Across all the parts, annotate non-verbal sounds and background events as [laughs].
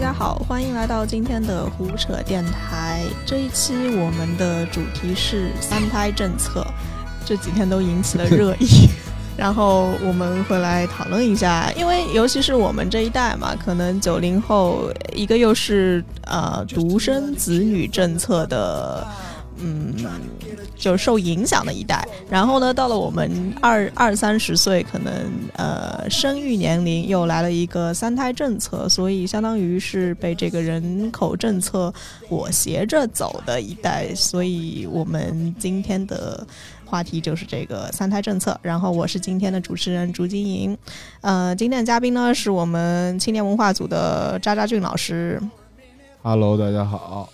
大家好，欢迎来到今天的胡扯电台。这一期我们的主题是三胎政策，这几天都引起了热议。[laughs] 然后我们会来讨论一下，因为尤其是我们这一代嘛，可能九零后，一个又是呃独生子女政策的。嗯，就受影响的一代。然后呢，到了我们二二三十岁，可能呃生育年龄又来了一个三胎政策，所以相当于是被这个人口政策裹挟着走的一代。所以我们今天的话题就是这个三胎政策。然后我是今天的主持人朱金莹，呃，今天的嘉宾呢是我们青年文化组的渣渣俊老师。Hello，大家好。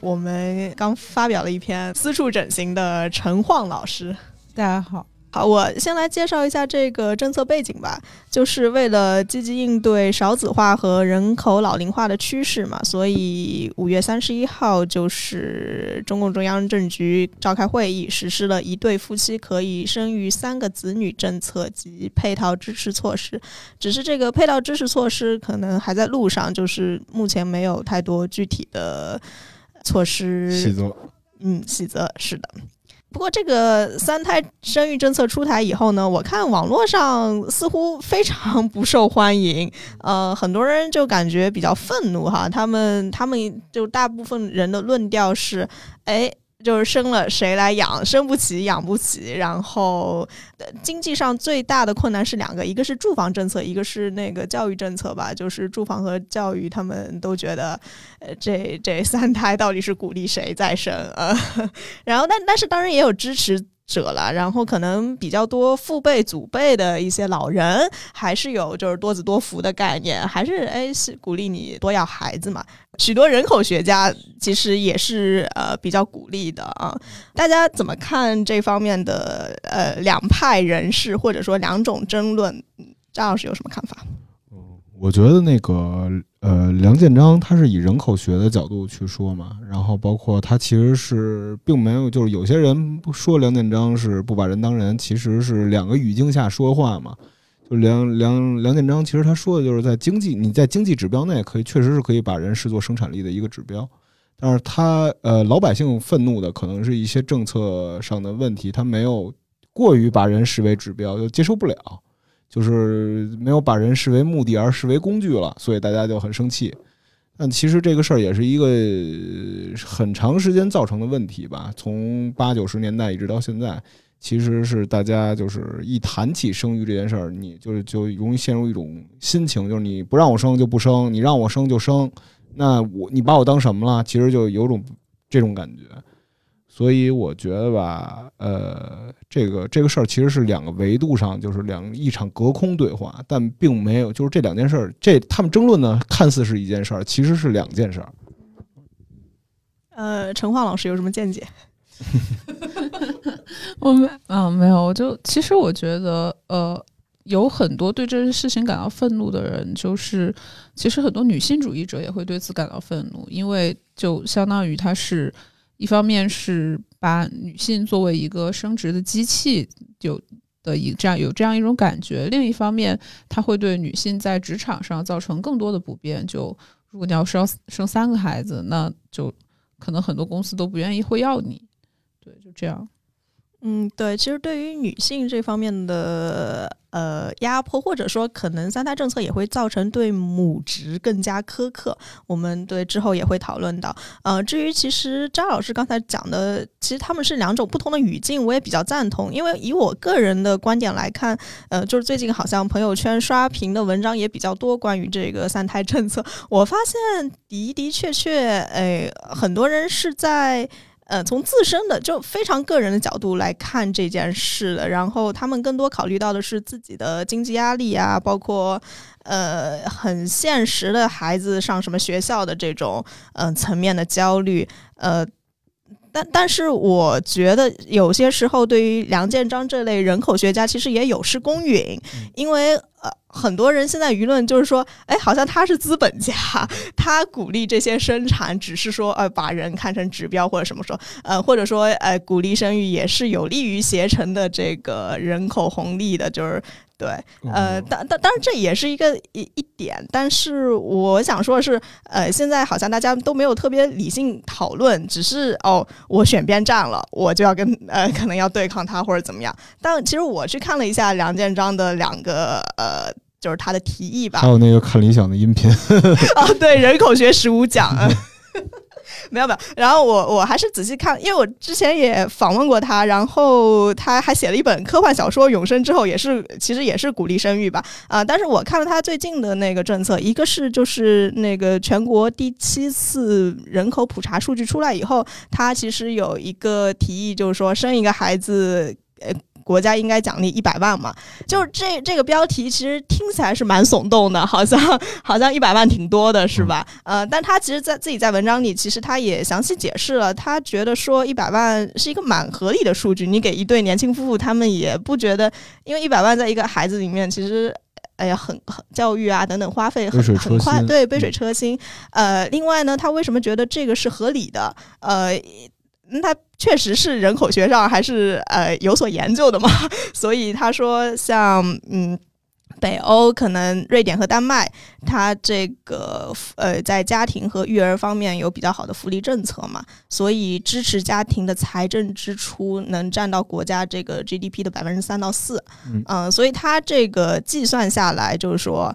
我们刚发表了一篇私处整形的陈晃老师，大家好，好，我先来介绍一下这个政策背景吧。就是为了积极应对少子化和人口老龄化的趋势嘛，所以五月三十一号就是中共中央政局召开会议，实施了一对夫妻可以生育三个子女政策及配套支持措施。只是这个配套支持措施可能还在路上，就是目前没有太多具体的。措施细则，嗯，细则是的。不过，这个三胎生育政策出台以后呢，我看网络上似乎非常不受欢迎。呃，很多人就感觉比较愤怒哈。他们，他们就大部分人的论调是，哎。就是生了谁来养，生不起养不起，然后经济上最大的困难是两个，一个是住房政策，一个是那个教育政策吧。就是住房和教育，他们都觉得，呃，这这三胎到底是鼓励谁再生啊？[laughs] 然后，但但是当然也有支持。者了，然后可能比较多父辈、祖辈的一些老人，还是有就是多子多福的概念，还是哎是鼓励你多要孩子嘛。许多人口学家其实也是呃比较鼓励的啊。大家怎么看这方面的呃两派人士，或者说两种争论？张老师有什么看法？嗯我觉得那个呃，梁建章他是以人口学的角度去说嘛，然后包括他其实是并没有，就是有些人说梁建章是不把人当人，其实是两个语境下说话嘛。就梁梁梁建章其实他说的就是在经济你在经济指标内可以确实是可以把人视作生产力的一个指标，但是他呃老百姓愤怒的可能是一些政策上的问题，他没有过于把人视为指标，就接受不了。就是没有把人视为目的而视为工具了，所以大家就很生气。但其实这个事儿也是一个很长时间造成的问题吧。从八九十年代一直到现在，其实是大家就是一谈起生育这件事儿，你就是就容易陷入一种心情，就是你不让我生就不生，你让我生就生，那我你把我当什么了？其实就有种这种感觉。所以我觉得吧，呃，这个这个事儿其实是两个维度上，就是两一场隔空对话，但并没有，就是这两件事儿，这他们争论呢，看似是一件事儿，其实是两件事儿。呃，陈化老师有什么见解？[laughs] [laughs] 我没，嗯，没有，我就其实我觉得，呃，有很多对这件事情感到愤怒的人，就是其实很多女性主义者也会对此感到愤怒，因为就相当于他是。一方面是把女性作为一个生殖的机器，有的一这样有这样一种感觉；另一方面，它会对女性在职场上造成更多的不便。就如果你要生生三个孩子，那就可能很多公司都不愿意会要你。对，就这样。嗯，对，其实对于女性这方面的呃压迫，或者说可能三胎政策也会造成对母职更加苛刻。我们对之后也会讨论到。呃，至于其实张老师刚才讲的，其实他们是两种不同的语境，我也比较赞同。因为以我个人的观点来看，呃，就是最近好像朋友圈刷屏的文章也比较多，关于这个三胎政策，我发现的的确确，哎，很多人是在。呃，从自身的就非常个人的角度来看这件事的，然后他们更多考虑到的是自己的经济压力啊，包括呃很现实的孩子上什么学校的这种嗯层面的焦虑，呃，但但是我觉得有些时候对于梁建章这类人口学家，其实也有失公允，因为呃。很多人现在舆论就是说，哎，好像他是资本家，他鼓励这些生产，只是说，呃，把人看成指标或者什么说，呃，或者说，呃，鼓励生育也是有利于携程的这个人口红利的，就是对，呃，当当当然这也是一个一一点，但是我想说的是，呃，现在好像大家都没有特别理性讨论，只是哦，我选边站了，我就要跟呃，可能要对抗他或者怎么样。但其实我去看了一下梁建章的两个呃，就是他的提议吧，还有那个看理想的音频 [laughs] 哦，对，人口学十五讲。[laughs] [laughs] 没有没有，然后我我还是仔细看，因为我之前也访问过他，然后他还写了一本科幻小说《永生之后》，也是其实也是鼓励生育吧，啊，但是我看了他最近的那个政策，一个是就是那个全国第七次人口普查数据出来以后，他其实有一个提议，就是说生一个孩子，呃。国家应该奖励一百万嘛？就是这这个标题其实听起来是蛮耸动的，好像好像一百万挺多的是吧？呃，但他其实，在自己在文章里，其实他也详细解释了，他觉得说一百万是一个蛮合理的数据。你给一对年轻夫妇，他们也不觉得，因为一百万在一个孩子里面，其实哎呀，很很教育啊等等花费很很快，对杯水车薪。呃，另外呢，他为什么觉得这个是合理的？呃。那他确实是人口学上还是呃有所研究的嘛，[laughs] 所以他说像嗯北欧可能瑞典和丹麦，它这个呃在家庭和育儿方面有比较好的福利政策嘛，所以支持家庭的财政支出能占到国家这个 GDP 的百分之三到四，嗯，所以他这个计算下来就是说。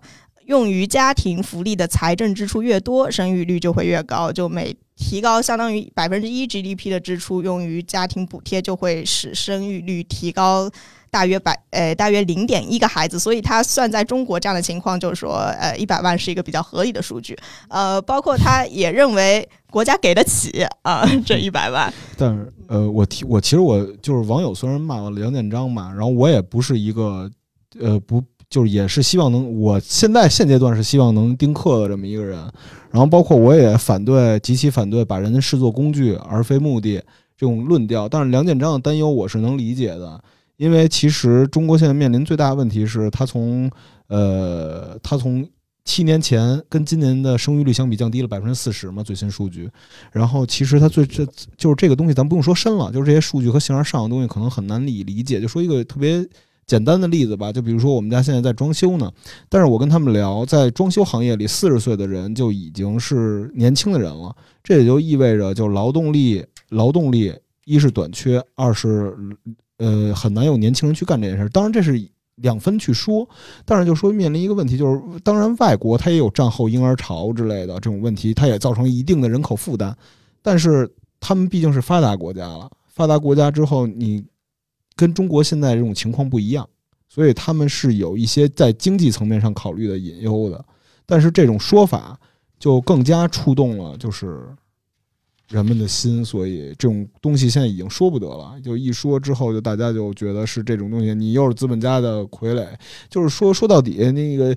用于家庭福利的财政支出越多，生育率就会越高。就每提高相当于百分之一 GDP 的支出用于家庭补贴，就会使生育率提高大约百呃大约零点一个孩子。所以他算在中国这样的情况，就是说呃一百万是一个比较合理的数据。呃，包括他也认为国家给得起啊这一百万。但是呃，我提我其实我就是网友虽然骂了梁建章嘛，然后我也不是一个呃不。就是也是希望能，我现在现阶段是希望能丁克的这么一个人，然后包括我也反对极其反对把人视作工具而非目的这种论调。但是梁建章的担忧我是能理解的，因为其实中国现在面临最大的问题是，他从呃他从七年前跟今年的生育率相比降低了百分之四十嘛，最新数据。然后其实他最这就是这个东西，咱不用说深了，就是这些数据和形而上的东西可能很难理理解。就说一个特别。简单的例子吧，就比如说我们家现在在装修呢，但是我跟他们聊，在装修行业里，四十岁的人就已经是年轻的人了。这也就意味着，就劳动力，劳动力一是短缺，二是呃很难有年轻人去干这件事。当然这是两分去说，但是就说面临一个问题，就是当然外国它也有战后婴儿潮之类的这种问题，它也造成一定的人口负担。但是他们毕竟是发达国家了，发达国家之后你。跟中国现在这种情况不一样，所以他们是有一些在经济层面上考虑的隐忧的。但是这种说法就更加触动了，就是人们的心。所以这种东西现在已经说不得了，就一说之后，就大家就觉得是这种东西。你又是资本家的傀儡，就是说说到底，那个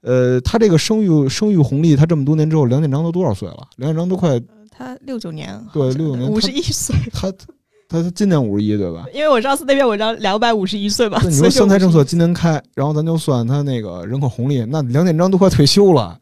呃，他这个生育生育红利，他这么多年之后，梁建章都多少岁了？梁建章都快他六九年，对六九年五十一岁，他。他他今年五十一对吧？因为我上次那篇文章两百五十一岁嘛。你说三胎政策今年开，然后咱就算他那个人口红利，那梁建章都快退休了，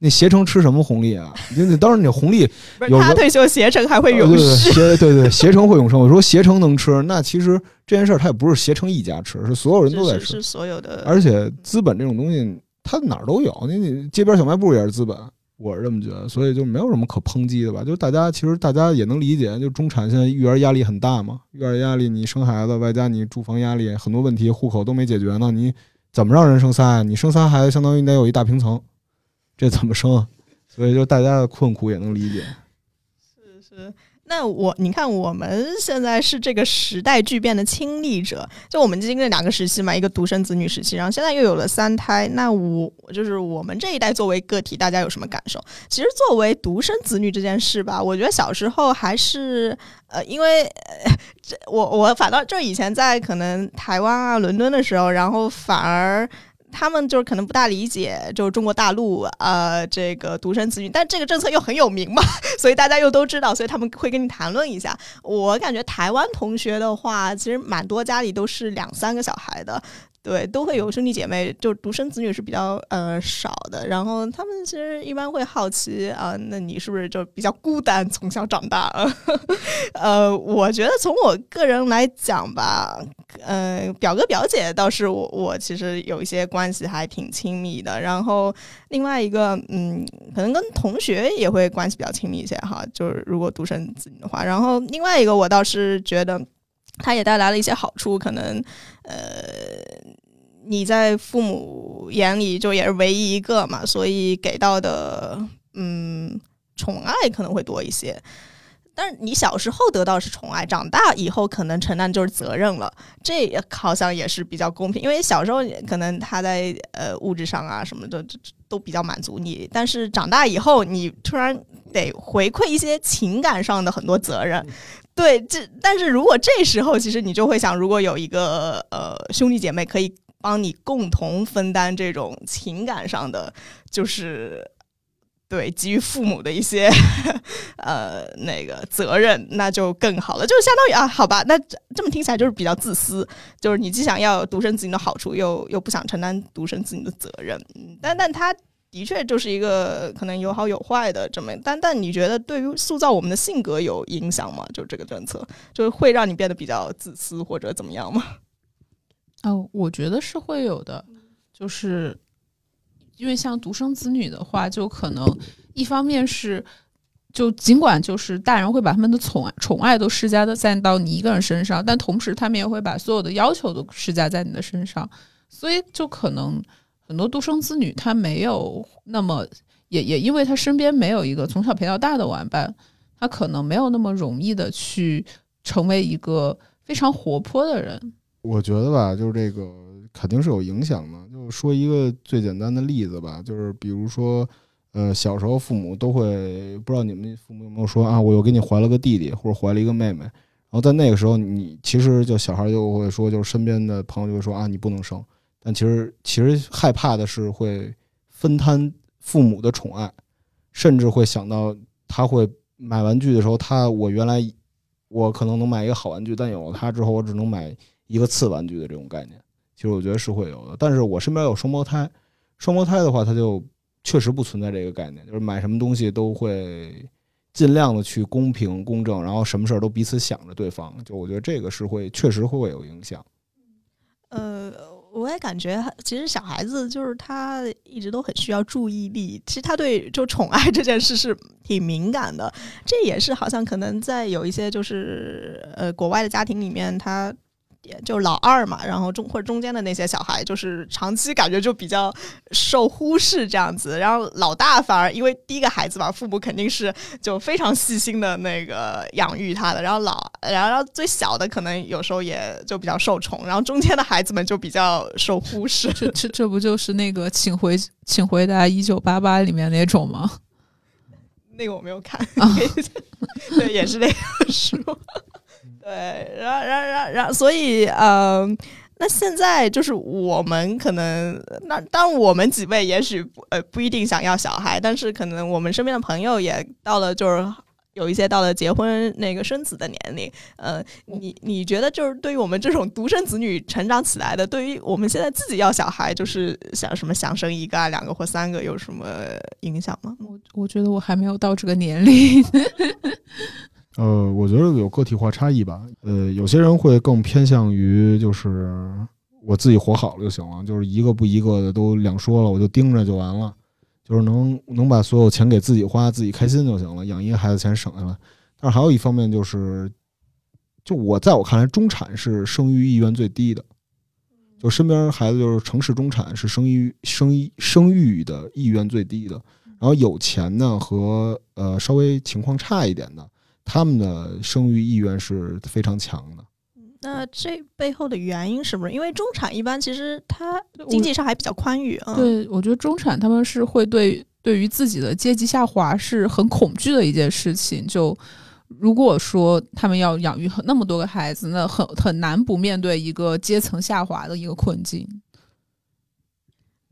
那携程吃什么红利啊？[laughs] 你当然你红利，他退休携程还会永生。对对对，携程会永生。我说携程能吃，那其实这件事儿他也不是携程一家吃，是所有人都在吃，是所有的。而且资本这种东西，它哪儿都有，你你街边小卖部也是资本。我是这么觉得，所以就没有什么可抨击的吧？就大家其实大家也能理解，就中产现在育儿压力很大嘛，育儿压力，你生孩子外加你住房压力，很多问题，户口都没解决呢，你怎么让人生仨？你生仨孩子，相当于你得有一大平层，这怎么生？所以就大家的困苦也能理解。是是。那我你看，我们现在是这个时代巨变的亲历者，就我们经历了两个时期嘛，一个独生子女时期，然后现在又有了三胎。那我就是我们这一代作为个体，大家有什么感受？其实作为独生子女这件事吧，我觉得小时候还是呃，因为这我我反倒就以前在可能台湾啊、伦敦的时候，然后反而。他们就是可能不大理解，就是中国大陆呃这个独生子女，但这个政策又很有名嘛，[laughs] 所以大家又都知道，所以他们会跟你谈论一下。我感觉台湾同学的话，其实蛮多家里都是两三个小孩的，对，都会有兄弟姐妹，就独生子女是比较呃少的。然后他们其实一般会好奇啊，那你是不是就比较孤单，从小长大？[laughs] 呃，我觉得从我个人来讲吧，呃，表哥表姐倒是我我其实有一些关系还挺亲密的。然后另外一个，嗯，可能跟同学也会关系比较亲密一些哈，就是如果独生子女的话。然后另外一个，我倒是觉得。它也带来了一些好处，可能，呃，你在父母眼里就也是唯一一个嘛，所以给到的嗯宠爱可能会多一些。但是你小时候得到是宠爱，长大以后可能承担就是责任了，这好像也是比较公平。因为小时候可能他在呃物质上啊什么的都比较满足你，但是长大以后你突然得回馈一些情感上的很多责任。对，这但是如果这时候其实你就会想，如果有一个呃兄弟姐妹可以帮你共同分担这种情感上的，就是对给予父母的一些 [laughs] 呃那个责任，那就更好了。就相当于啊，好吧，那这么听起来就是比较自私，就是你既想要独生子女的好处，又又不想承担独生子女的责任。但但他。的确就是一个可能有好有坏的这么，但但你觉得对于塑造我们的性格有影响吗？就这个政策，就是会让你变得比较自私或者怎么样吗？哦，我觉得是会有的，就是因为像独生子女的话，就可能一方面是就尽管就是大人会把他们的宠宠爱都施加的在到你一个人身上，但同时他们也会把所有的要求都施加在你的身上，所以就可能。很多独生子女，他没有那么，也也因为他身边没有一个从小陪到大的玩伴，他可能没有那么容易的去成为一个非常活泼的人。我觉得吧，就是这个肯定是有影响的。就说一个最简单的例子吧，就是比如说，呃，小时候父母都会不知道你们父母有没有说啊，我又给你怀了个弟弟，或者怀了一个妹妹。然后在那个时候，你其实就小孩就会说，就是身边的朋友就会说啊，你不能生。但其实，其实害怕的是会分摊父母的宠爱，甚至会想到他会买玩具的时候，他我原来我可能能买一个好玩具，但有了他之后，我只能买一个次玩具的这种概念。其实我觉得是会有的。但是我身边有双胞胎，双胞胎的话，他就确实不存在这个概念，就是买什么东西都会尽量的去公平公正，然后什么事儿都彼此想着对方。就我觉得这个是会确实会有影响。呃。我也感觉，其实小孩子就是他一直都很需要注意力。其实他对就宠爱这件事是挺敏感的，这也是好像可能在有一些就是呃国外的家庭里面，他。就老二嘛，然后中或者中间的那些小孩，就是长期感觉就比较受忽视这样子，然后老大反而因为第一个孩子嘛，父母肯定是就非常细心的那个养育他的，然后老然后最小的可能有时候也就比较受宠，然后中间的孩子们就比较受忽视。这这 [laughs] 这不就是那个请回请回答一九八八里面那种吗？那个我没有看，[laughs] 对，也是那个书。对，然后，然后，然后，然，所以，嗯，那现在就是我们可能，那当我们几位也许不，呃，不一定想要小孩，但是可能我们身边的朋友也到了，就是有一些到了结婚那个生子的年龄，呃，你你觉得就是对于我们这种独生子女成长起来的，对于我们现在自己要小孩，就是想什么想生一个啊、两个或三个，有什么影响吗？我我觉得我还没有到这个年龄。呃，我觉得有个体化差异吧。呃，有些人会更偏向于就是我自己活好了就行了，就是一个不一个的都两说了，我就盯着就完了，就是能能把所有钱给自己花，自己开心就行了，养一个孩子钱省下来。但是还有一方面就是，就我在我看来，中产是生育意愿最低的，就身边孩子就是城市中产是生育生育生育的意愿最低的，然后有钱呢和呃稍微情况差一点的。他们的生育意愿是非常强的。那这背后的原因是不是因为中产一般其实他经济上还比较宽裕啊？对，我觉得中产他们是会对对于自己的阶级下滑是很恐惧的一件事情。就如果说他们要养育那么多个孩子，那很很难不面对一个阶层下滑的一个困境。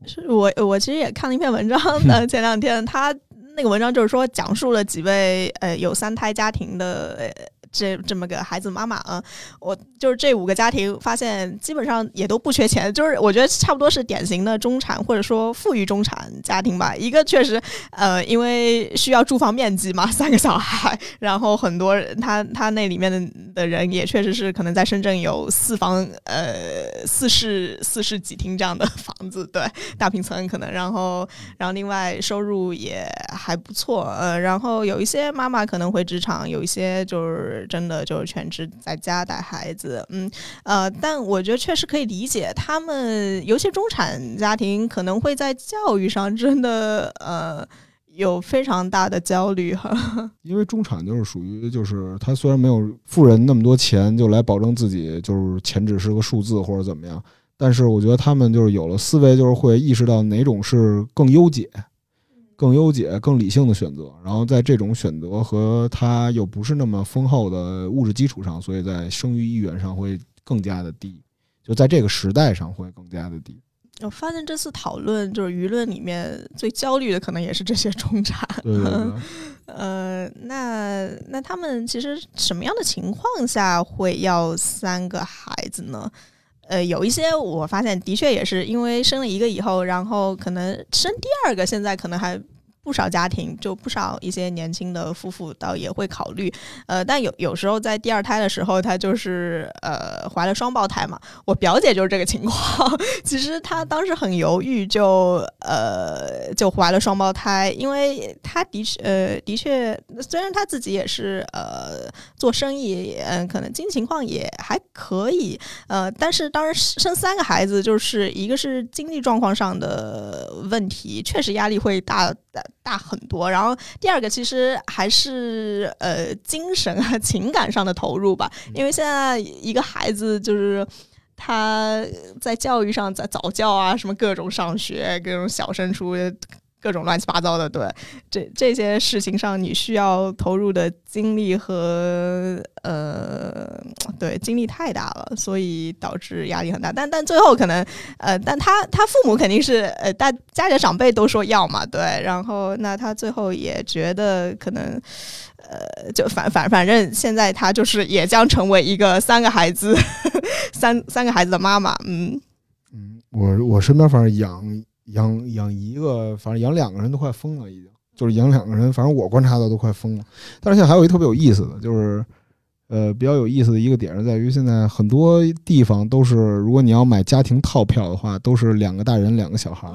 是我我其实也看了一篇文章，呃，[laughs] 前两天他。那个文章就是说，讲述了几位呃有三胎家庭的这这么个孩子妈妈啊，我就是这五个家庭发现基本上也都不缺钱，就是我觉得差不多是典型的中产或者说富裕中产家庭吧。一个确实呃，因为需要住房面积嘛，三个小孩，然后很多人他他那里面的的人也确实是可能在深圳有四房呃四室四室几厅这样的房子，对大平层可能，然后然后另外收入也还不错，呃，然后有一些妈妈可能回职场，有一些就是真的就是全职在家带孩子，嗯呃，但我觉得确实可以理解他们，尤其中产家庭可能会在教育上真的呃有非常大的焦虑哈。[laughs] 因为中产就是属于就是他虽然没有富人那么多钱，就来保证自己就是钱只是个数字或者怎么样，但是我觉得他们就是有了思维，就是会意识到哪种是更优解。更优解、更理性的选择，然后在这种选择和他又不是那么丰厚的物质基础上，所以在生育意愿上会更加的低，就在这个时代上会更加的低。我发现这次讨论就是舆论里面最焦虑的，可能也是这些中产。对对对。[laughs] 呃，那那他们其实什么样的情况下会要三个孩子呢？呃，有一些我发现的确也是因为生了一个以后，然后可能生第二个，现在可能还。不少家庭就不少一些年轻的夫妇倒也会考虑，呃，但有有时候在第二胎的时候，她就是呃怀了双胞胎嘛。我表姐就是这个情况，其实她当时很犹豫，就呃就怀了双胞胎，因为她的确呃的确，虽然她自己也是呃做生意，嗯，可能经济情况也还可以，呃，但是当时生三个孩子，就是一个是经济状况上的问题，确实压力会大大。大很多，然后第二个其实还是呃精神啊情感上的投入吧，因为现在一个孩子就是他在教育上在早教啊，什么各种上学，各种小升初。各种乱七八糟的，对这这些事情上，你需要投入的精力和呃，[tsk] 对精力太大了，所以导致压力很大。但但最后可能呃，但他他父母肯定是呃，大家里的长辈都说要嘛，对，然后那他最后也觉得可能呃，就反反反正现在他就是也将成为一个三个孩子 [laughs] 三三个孩子的妈妈，嗯嗯，我我身边反正养。养养一个，反正养两个人都快疯了，已经就是养两个人，反正我观察到都快疯了。但是现在还有一特别有意思的，就是呃比较有意思的一个点是在于，现在很多地方都是，如果你要买家庭套票的话，都是两个大人两个小孩，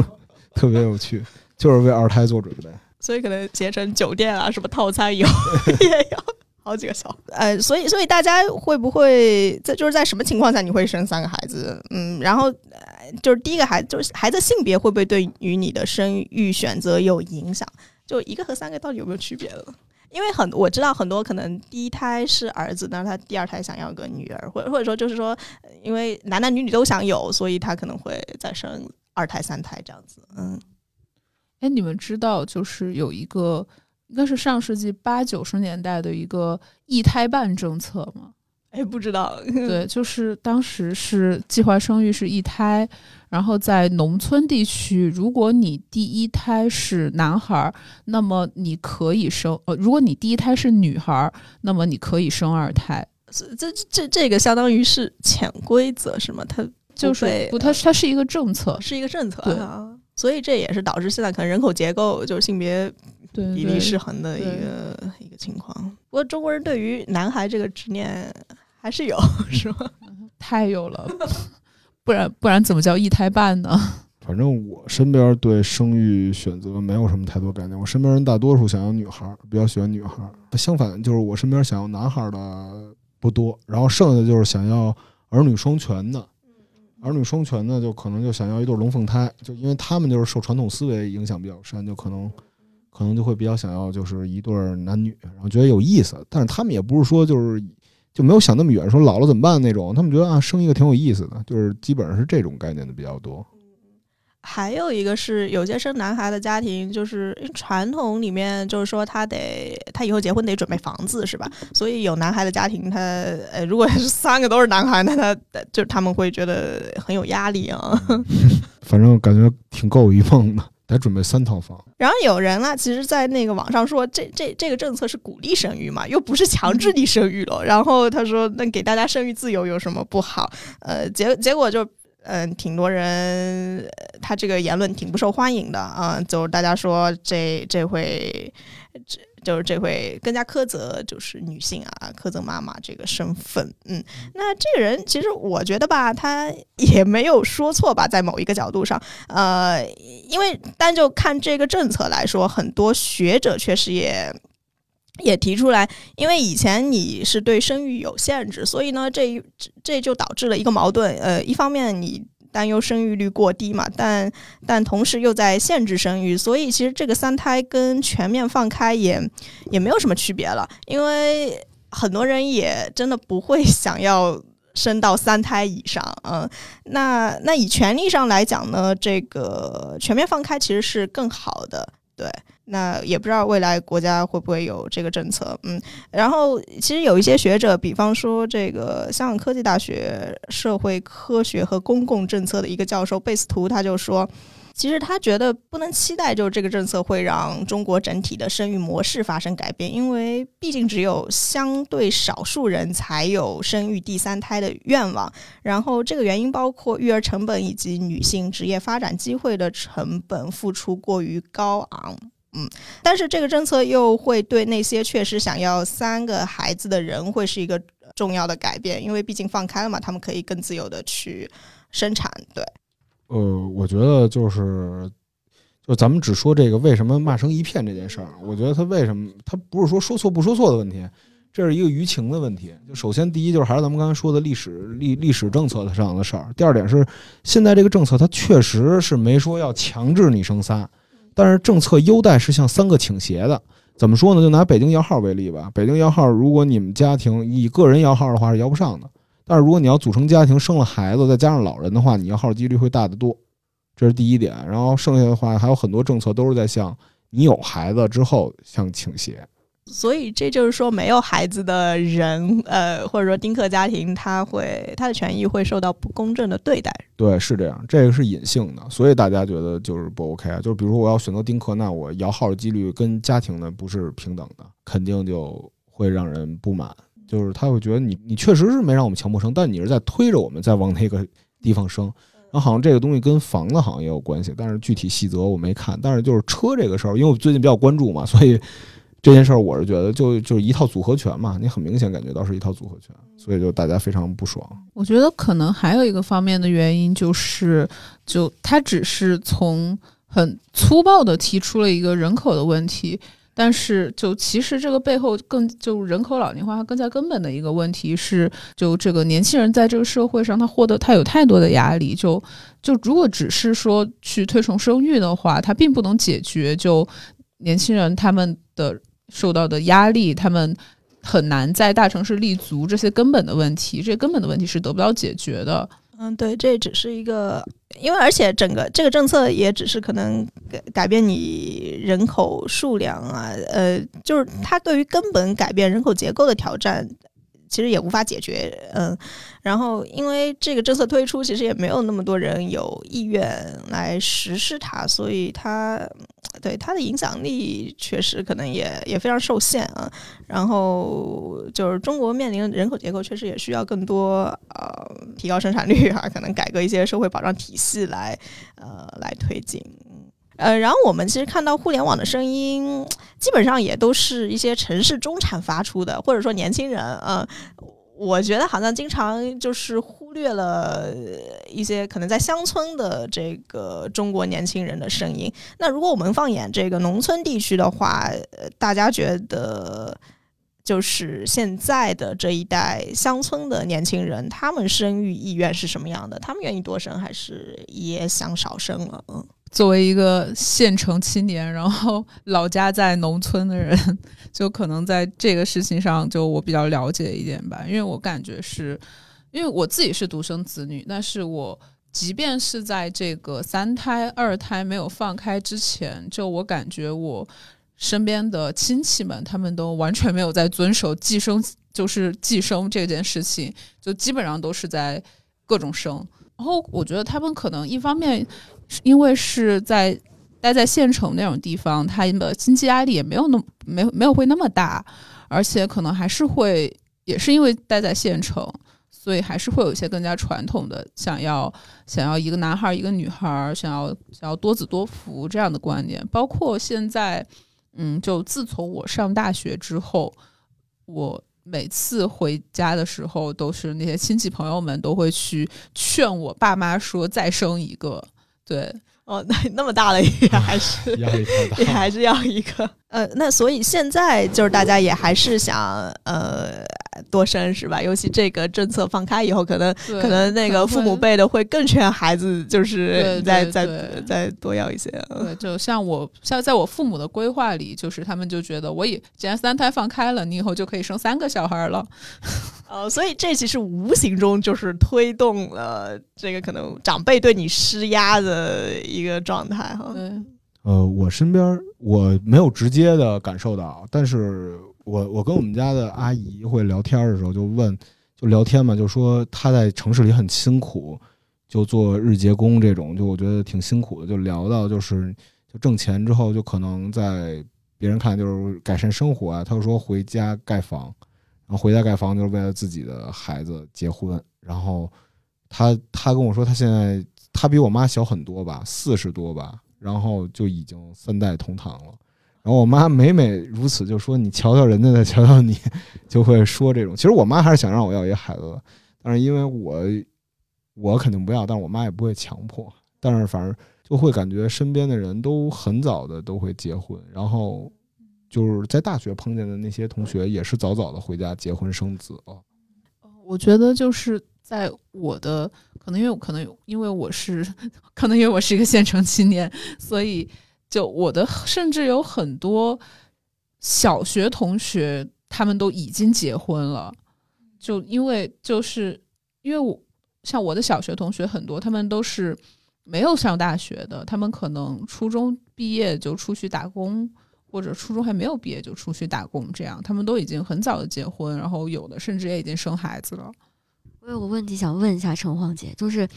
[laughs] 特别有趣，就是为二胎做准备。所以可能携程酒店啊，什么套餐有 [laughs] 也有。好几个小呃，所以所以大家会不会在就是在什么情况下你会生三个孩子？嗯，然后呃就是第一个孩子就是孩子性别会不会对于你的生育选择有影响？就一个和三个到底有没有区别了？因为很我知道很多可能第一胎是儿子，但是他第二胎想要个女儿，或者或者说就是说，因为男男女女都想有，所以他可能会再生二胎三胎这样子。嗯，哎，你们知道就是有一个。应该是上世纪八九十年代的一个一胎半政策吗？哎，不知道。对，[laughs] 就是当时是计划生育是一胎，然后在农村地区，如果你第一胎是男孩，那么你可以生；呃，如果你第一胎是女孩，那么你可以生二胎。这这这个相当于是潜规则是吗？它就是不，它它是一个政策，是一个政策啊。所以这也是导致现在可能人口结构就是性别。比例失衡的一个一个情况。不过中国人对于男孩这个执念还是有，[laughs] 是吗？[laughs] 太有了，不然不然怎么叫一胎半呢？[laughs] 反正我身边对生育选择没有什么太多概念。我身边人大多数想要女孩，比较喜欢女孩。相反，就是我身边想要男孩的不多，然后剩下的就是想要儿女双全的。儿女双全呢就可能就想要一对龙凤胎，就因为他们就是受传统思维影响比较深，就可能。可能就会比较想要，就是一对男女，然后觉得有意思。但是他们也不是说就是就没有想那么远，说老了怎么办那种。他们觉得啊，生一个挺有意思的，就是基本上是这种概念的比较多。还有一个是有些生男孩的家庭，就是传统里面就是说他得他以后结婚得准备房子是吧？所以有男孩的家庭，他呃如果是三个都是男孩，那他就他们会觉得很有压力啊。[laughs] 反正感觉挺够一梦的。得准备三套房。然后有人啊，其实，在那个网上说，这这这个政策是鼓励生育嘛，又不是强制你生育了。[laughs] 然后他说，那给大家生育自由有什么不好？呃，结结果就。嗯，挺多人，他这个言论挺不受欢迎的啊，就是大家说这这回，这就是这会更加苛责，就是女性啊，苛责妈妈这个身份。嗯，那这个人其实我觉得吧，他 [laughs] 也没有说错吧，在某一个角度上，呃，因为单就看这个政策来说，很多学者确实也。也提出来，因为以前你是对生育有限制，所以呢，这这就导致了一个矛盾。呃，一方面你担忧生育率过低嘛，但但同时又在限制生育，所以其实这个三胎跟全面放开也也没有什么区别了。因为很多人也真的不会想要生到三胎以上。嗯，那那以权利上来讲呢，这个全面放开其实是更好的，对。那也不知道未来国家会不会有这个政策，嗯，然后其实有一些学者，比方说这个香港科技大学社会科学和公共政策的一个教授贝斯图，他就说，其实他觉得不能期待，就是这个政策会让中国整体的生育模式发生改变，因为毕竟只有相对少数人才有生育第三胎的愿望，然后这个原因包括育儿成本以及女性职业发展机会的成本付出过于高昂。嗯，但是这个政策又会对那些确实想要三个孩子的人会是一个重要的改变，因为毕竟放开了嘛，他们可以更自由的去生产。对，呃，我觉得就是，就咱们只说这个为什么骂声一片这件事儿，我觉得他为什么他不是说说错不说错的问题，这是一个舆情的问题。就首先第一就是还是咱们刚才说的历史历历史政策上的事儿，第二点是现在这个政策它确实是没说要强制你生仨。但是政策优待是向三个倾斜的，怎么说呢？就拿北京摇号为例吧。北京摇号，如果你们家庭以个人摇号的话是摇不上的，但是如果你要组成家庭，生了孩子再加上老人的话，你摇号几率会大得多。这是第一点。然后剩下的话还有很多政策都是在向你有孩子之后向倾斜。所以这就是说，没有孩子的人，呃，或者说丁克家庭，他会他的权益会受到不公正的对待。对，是这样，这个是隐性的，所以大家觉得就是不 OK 啊。就是比如说，我要选择丁克，那我摇号的几率跟家庭的不是平等的，肯定就会让人不满。就是他会觉得你你确实是没让我们强迫生，但你是在推着我们在往那个地方生。然后好像这个东西跟房子好像也有关系，但是具体细则我没看。但是就是车这个事儿，因为我最近比较关注嘛，所以。这件事儿，我是觉得就就是一套组合拳嘛，你很明显感觉到是一套组合拳，所以就大家非常不爽。我觉得可能还有一个方面的原因就是，就他只是从很粗暴的提出了一个人口的问题，但是就其实这个背后更就人口老龄化更加根本的一个问题是，就这个年轻人在这个社会上他获得他有太多的压力，就就如果只是说去推崇生育的话，它并不能解决就年轻人他们的。受到的压力，他们很难在大城市立足，这些根本的问题，这根本的问题是得不到解决的。嗯，对，这只是一个，因为而且整个这个政策也只是可能改改变你人口数量啊，呃，就是它对于根本改变人口结构的挑战。其实也无法解决，嗯，然后因为这个政策推出，其实也没有那么多人有意愿来实施它，所以它对它的影响力确实可能也也非常受限啊。然后就是中国面临的人口结构，确实也需要更多呃提高生产率啊，可能改革一些社会保障体系来呃来推进。呃，然后我们其实看到互联网的声音，基本上也都是一些城市中产发出的，或者说年轻人。呃，我觉得好像经常就是忽略了一些可能在乡村的这个中国年轻人的声音。那如果我们放眼这个农村地区的话，大家觉得就是现在的这一代乡村的年轻人，他们生育意愿是什么样的？他们愿意多生还是也想少生了？嗯。作为一个县城青年，然后老家在农村的人，[laughs] 就可能在这个事情上，就我比较了解一点吧。因为我感觉是，因为我自己是独生子女，但是我即便是在这个三胎、二胎没有放开之前，就我感觉我身边的亲戚们，他们都完全没有在遵守计生，就是计生这件事情，就基本上都是在各种生。然后我觉得他们可能一方面是。因为是在待在县城那种地方，他们的经济压力也没有那么没没有会那么大，而且可能还是会也是因为待在县城，所以还是会有一些更加传统的想要想要一个男孩一个女孩，想要想要多子多福这样的观念。包括现在，嗯，就自从我上大学之后，我每次回家的时候，都是那些亲戚朋友们都会去劝我爸妈说再生一个，对。哦，那那么大了也还是压力太大，也还是要一个。呃，那所以现在就是大家也还是想呃多生是吧？尤其这个政策放开以后，可能可能那个父母辈的会更劝孩子，就是再再再多要一些。对，就像我像在我父母的规划里，就是他们就觉得我以既然三胎放开了，你以后就可以生三个小孩了。呃，[laughs] 所以这其实无形中就是推动了这个可能长辈对你施压的一个状态哈。对，呃，我身边我没有直接的感受到，但是我我跟我们家的阿姨会聊天的时候就问，就聊天嘛，就说她在城市里很辛苦，就做日结工这种，就我觉得挺辛苦的。就聊到就是就挣钱之后，就可能在别人看就是改善生活啊，他就说回家盖房。然后回家盖房就是为了自己的孩子结婚。然后他他跟我说，他现在他比我妈小很多吧，四十多吧，然后就已经三代同堂了。然后我妈每每如此，就说你瞧瞧人家，再瞧瞧你，就会说这种。其实我妈还是想让我要一个孩子，但是因为我我肯定不要，但是我妈也不会强迫。但是反正就会感觉身边的人都很早的都会结婚，然后。就是在大学碰见的那些同学，也是早早的回家结婚生子啊。我觉得就是在我的可能，因为我可能因为我是可能因为我是一个县城青年，所以就我的甚至有很多小学同学，他们都已经结婚了。就因为就是因为我像我的小学同学很多，他们都是没有上大学的，他们可能初中毕业就出去打工。或者初中还没有毕业就出去打工，这样他们都已经很早的结婚，然后有的甚至也已经生孩子了。我有个问题想问一下陈黄姐，就是，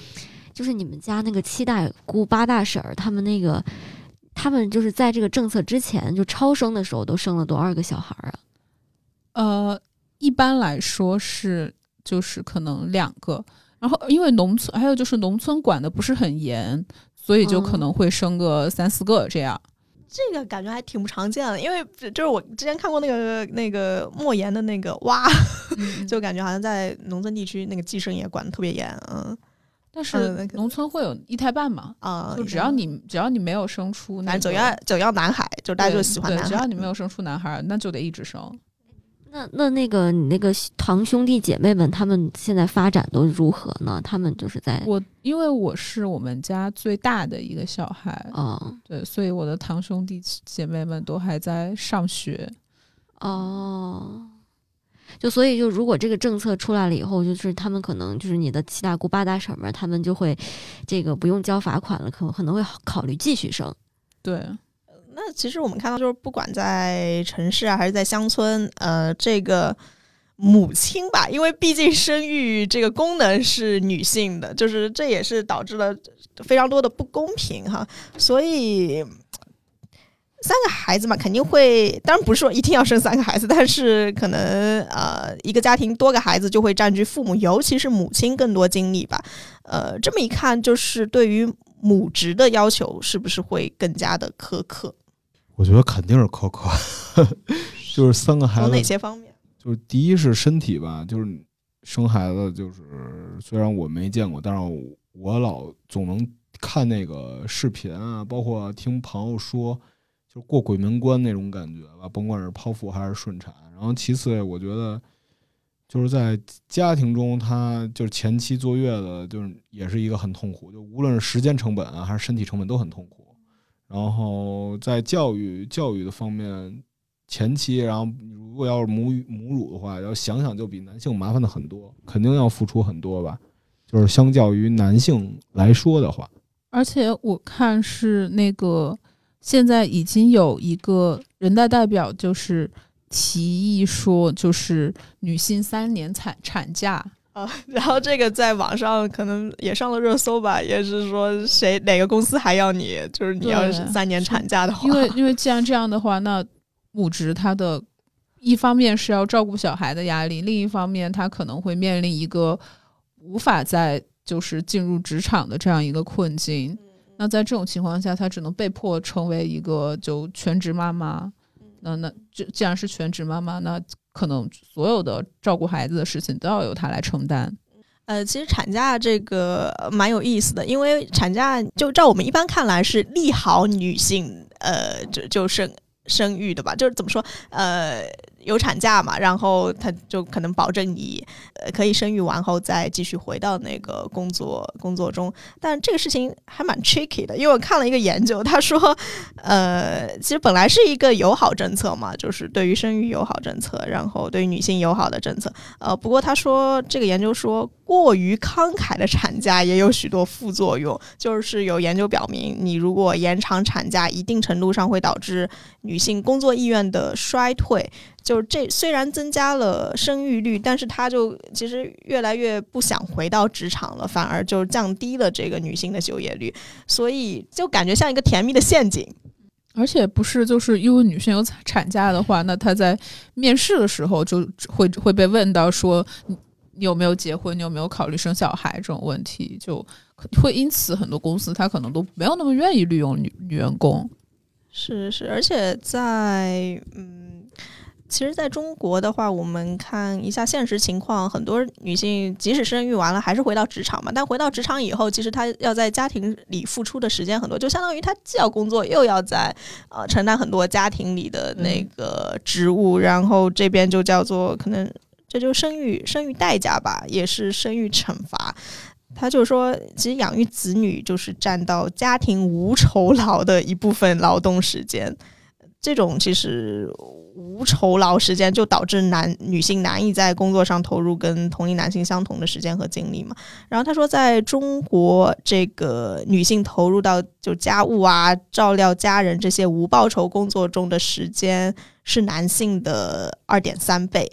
就是你们家那个七大姑八大婶儿，他们那个，他们就是在这个政策之前就超生的时候都生了多少个小孩啊？呃，一般来说是就是可能两个，然后因为农村还有就是农村管的不是很严，所以就可能会生个三四个这样。这个感觉还挺不常见的，因为就是我之前看过那个那个莫言的那个蛙，[laughs] 就感觉好像在农村地区那个计生也管的特别严，嗯。但是农村会有一胎半嘛？啊，就只要你只要你没有生出，男总要总要男孩，就大家就喜欢男孩。只要你没有生出男孩，那就得一直生。那那那个你那个堂兄弟姐妹们，他们现在发展都如何呢？他们就是在我，因为我是我们家最大的一个小孩啊，对，所以我的堂兄弟姐妹们都还在上学。哦，就所以就如果这个政策出来了以后，就是他们可能就是你的七大姑八大婶们，他们就会这个不用交罚款了，可可能会考虑继续生。对。那其实我们看到，就是不管在城市啊，还是在乡村，呃，这个母亲吧，因为毕竟生育这个功能是女性的，就是这也是导致了非常多的不公平哈。所以三个孩子嘛，肯定会，当然不是说一定要生三个孩子，但是可能呃，一个家庭多个孩子就会占据父母，尤其是母亲更多精力吧。呃，这么一看，就是对于母职的要求是不是会更加的苛刻？我觉得肯定是苛刻，[laughs] 就是三个孩子，哪些方面？就是第一是身体吧，就是生孩子，就是虽然我没见过，但是我老总能看那个视频啊，包括听朋友说，就过鬼门关那种感觉吧，甭管是剖腹还是顺产。然后其次，我觉得就是在家庭中，他就是前期坐月子，就是也是一个很痛苦，就无论是时间成本啊，还是身体成本都很痛苦。然后在教育教育的方面，前期，然后如果要是母母乳的话，要想想就比男性麻烦的很多，肯定要付出很多吧。就是相较于男性来说的话，而且我看是那个现在已经有一个人大代表就是提议说，就是女性三年产产假。啊，[laughs] 然后这个在网上可能也上了热搜吧，也是说谁哪个公司还要你，就是你要是三年产假的话，因为因为既然这样的话，那母职它的一方面是要照顾小孩的压力，另一方面他可能会面临一个无法再就是进入职场的这样一个困境。那在这种情况下，她只能被迫成为一个就全职妈妈。那那这既然是全职妈妈，那可能所有的照顾孩子的事情都要由她来承担。呃，其实产假这个蛮有意思的，因为产假就照我们一般看来是利好女性，呃，就就生生育的吧，就是怎么说，呃。有产假嘛，然后他就可能保证你，呃，可以生育完后再继续回到那个工作工作中。但这个事情还蛮 tricky 的，因为我看了一个研究，他说，呃，其实本来是一个友好政策嘛，就是对于生育友好政策，然后对于女性友好的政策。呃，不过他说这个研究说，过于慷慨的产假也有许多副作用，就是有研究表明，你如果延长产假，一定程度上会导致女性工作意愿的衰退。就是这虽然增加了生育率，但是她就其实越来越不想回到职场了，反而就降低了这个女性的就业率，所以就感觉像一个甜蜜的陷阱。而且不是就是因为女性有产假的话，那她在面试的时候就会会被问到说你有没有结婚，你有没有考虑生小孩这种问题，就会因此很多公司他可能都没有那么愿意利用女女员工。是是，而且在嗯。其实，在中国的话，我们看一下现实情况，很多女性即使生育完了，还是回到职场嘛。但回到职场以后，其实她要在家庭里付出的时间很多，就相当于她既要工作，又要在呃承担很多家庭里的那个职务。然后这边就叫做可能这就生育生育代价吧，也是生育惩罚。他就说，其实养育子女就是占到家庭无酬劳的一部分劳动时间。这种其实无酬劳时间就导致男女性难以在工作上投入跟同龄男性相同的时间和精力嘛。然后他说，在中国，这个女性投入到就家务啊、照料家人这些无报酬工作中的时间是男性的二点三倍，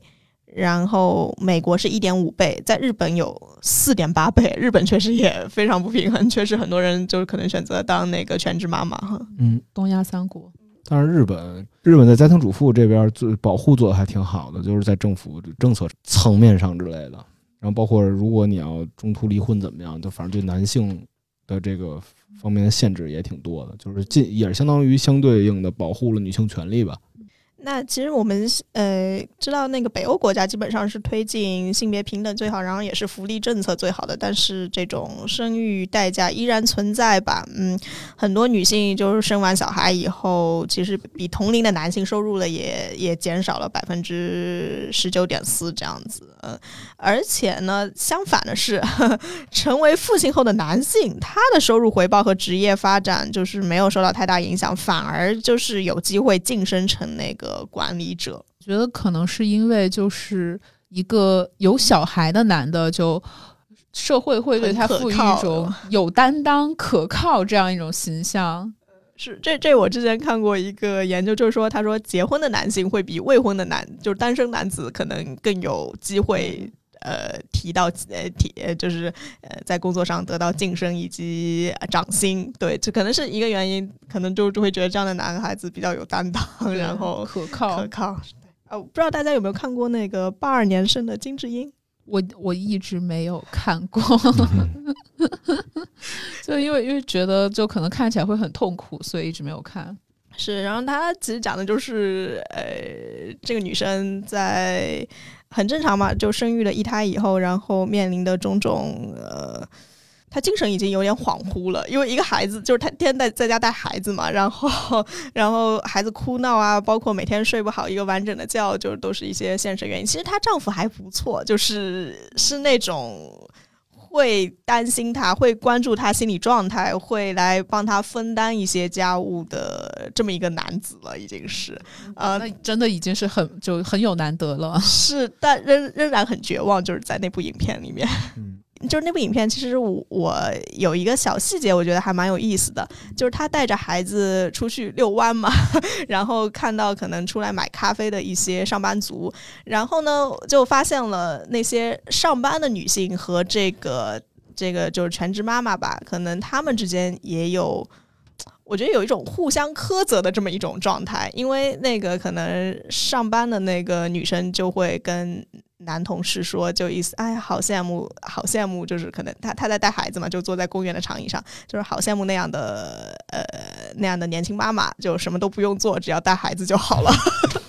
然后美国是一点五倍，在日本有四点八倍。日本确实也非常不平衡，确实很多人就是可能选择当那个全职妈妈哈。嗯，东亚三国。但是日本，日本在家庭主妇这边做保护做的还挺好的，就是在政府政策层面上之类的。然后包括如果你要中途离婚怎么样，就反正对男性的这个方面的限制也挺多的，就是进也是相当于相对应的保护了女性权利吧。那其实我们呃知道，那个北欧国家基本上是推进性别平等最好，然后也是福利政策最好的，但是这种生育代价依然存在吧？嗯，很多女性就是生完小孩以后，其实比同龄的男性收入了也也减少了百分之十九点四这样子。呃，而且呢，相反的是，[laughs] 成为父亲后的男性，他的收入回报和职业发展就是没有受到太大影响，反而就是有机会晋升成那个。管理者觉得可能是因为就是一个有小孩的男的，就社会会对他赋予一种有担当、可靠这样一种形象。是这这我之前看过一个研究，就是说他说结婚的男性会比未婚的男，就是单身男子可能更有机会。呃，提到呃提呃就是呃在工作上得到晋升以及涨薪，对，这可能是一个原因，可能就就会觉得这样的男孩子比较有担当，然后可靠可靠。呃，不知道大家有没有看过那个八二年生的金智英？我我一直没有看过，[laughs] 就因为因为觉得就可能看起来会很痛苦，所以一直没有看。是，然后他其实讲的就是呃，这个女生在。很正常嘛，就生育了一胎以后，然后面临的种种，呃，她精神已经有点恍惚了，因为一个孩子就是她天天在在家带孩子嘛，然后 [laughs] 然后孩子哭闹啊，包括每天睡不好一个完整的觉，就都是一些现实原因。其实她丈夫还不错，就是是那种。会担心他，会关注他心理状态，会来帮他分担一些家务的这么一个男子了，已经是，呃，那真的已经是很就很有难得了。是，但仍仍然很绝望，就是在那部影片里面。就是那部影片，其实我我有一个小细节，我觉得还蛮有意思的，就是他带着孩子出去遛弯嘛，[laughs] 然后看到可能出来买咖啡的一些上班族，然后呢就发现了那些上班的女性和这个这个就是全职妈妈吧，可能她们之间也有。我觉得有一种互相苛责的这么一种状态，因为那个可能上班的那个女生就会跟男同事说，就意思，哎，好羡慕，好羡慕，就是可能他他在带孩子嘛，就坐在公园的长椅上，就是好羡慕那样的呃那样的年轻妈妈，就什么都不用做，只要带孩子就好了。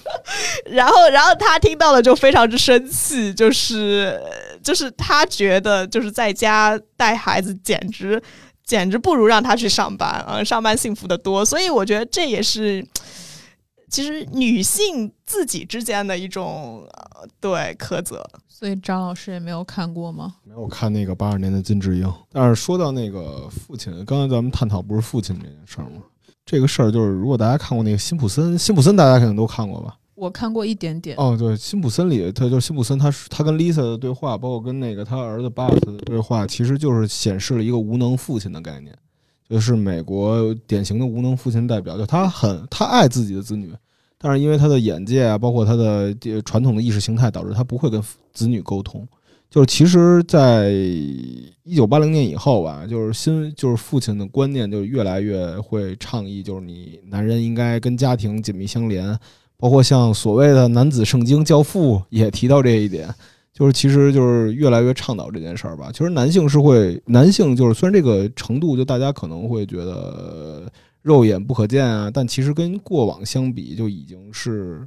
[laughs] 然后，然后他听到了就非常之生气，就是就是他觉得就是在家带孩子简直。简直不如让他去上班啊！上班幸福的多，所以我觉得这也是其实女性自己之间的一种对苛责。所以张老师也没有看过吗？没有看那个八二年的金智英。但是说到那个父亲，刚才咱们探讨不是父亲这件事儿吗？这个事儿就是，如果大家看过那个辛普森，辛普森大家肯定都看过吧？我看过一点点哦，对，辛普森里，他就辛普森，他是他跟 Lisa 的对话，包括跟那个他儿子 Bart 的对话，其实就是显示了一个无能父亲的概念，就是美国典型的无能父亲代表，就他很他爱自己的子女，但是因为他的眼界啊，包括他的传统的意识形态，导致他不会跟子女沟通。就是其实，在一九八零年以后吧，就是新就是父亲的观念就越来越会倡议，就是你男人应该跟家庭紧密相连。包括像所谓的男子圣经教父也提到这一点，就是其实就是越来越倡导这件事儿吧。其实男性是会，男性就是虽然这个程度就大家可能会觉得肉眼不可见啊，但其实跟过往相比，就已经是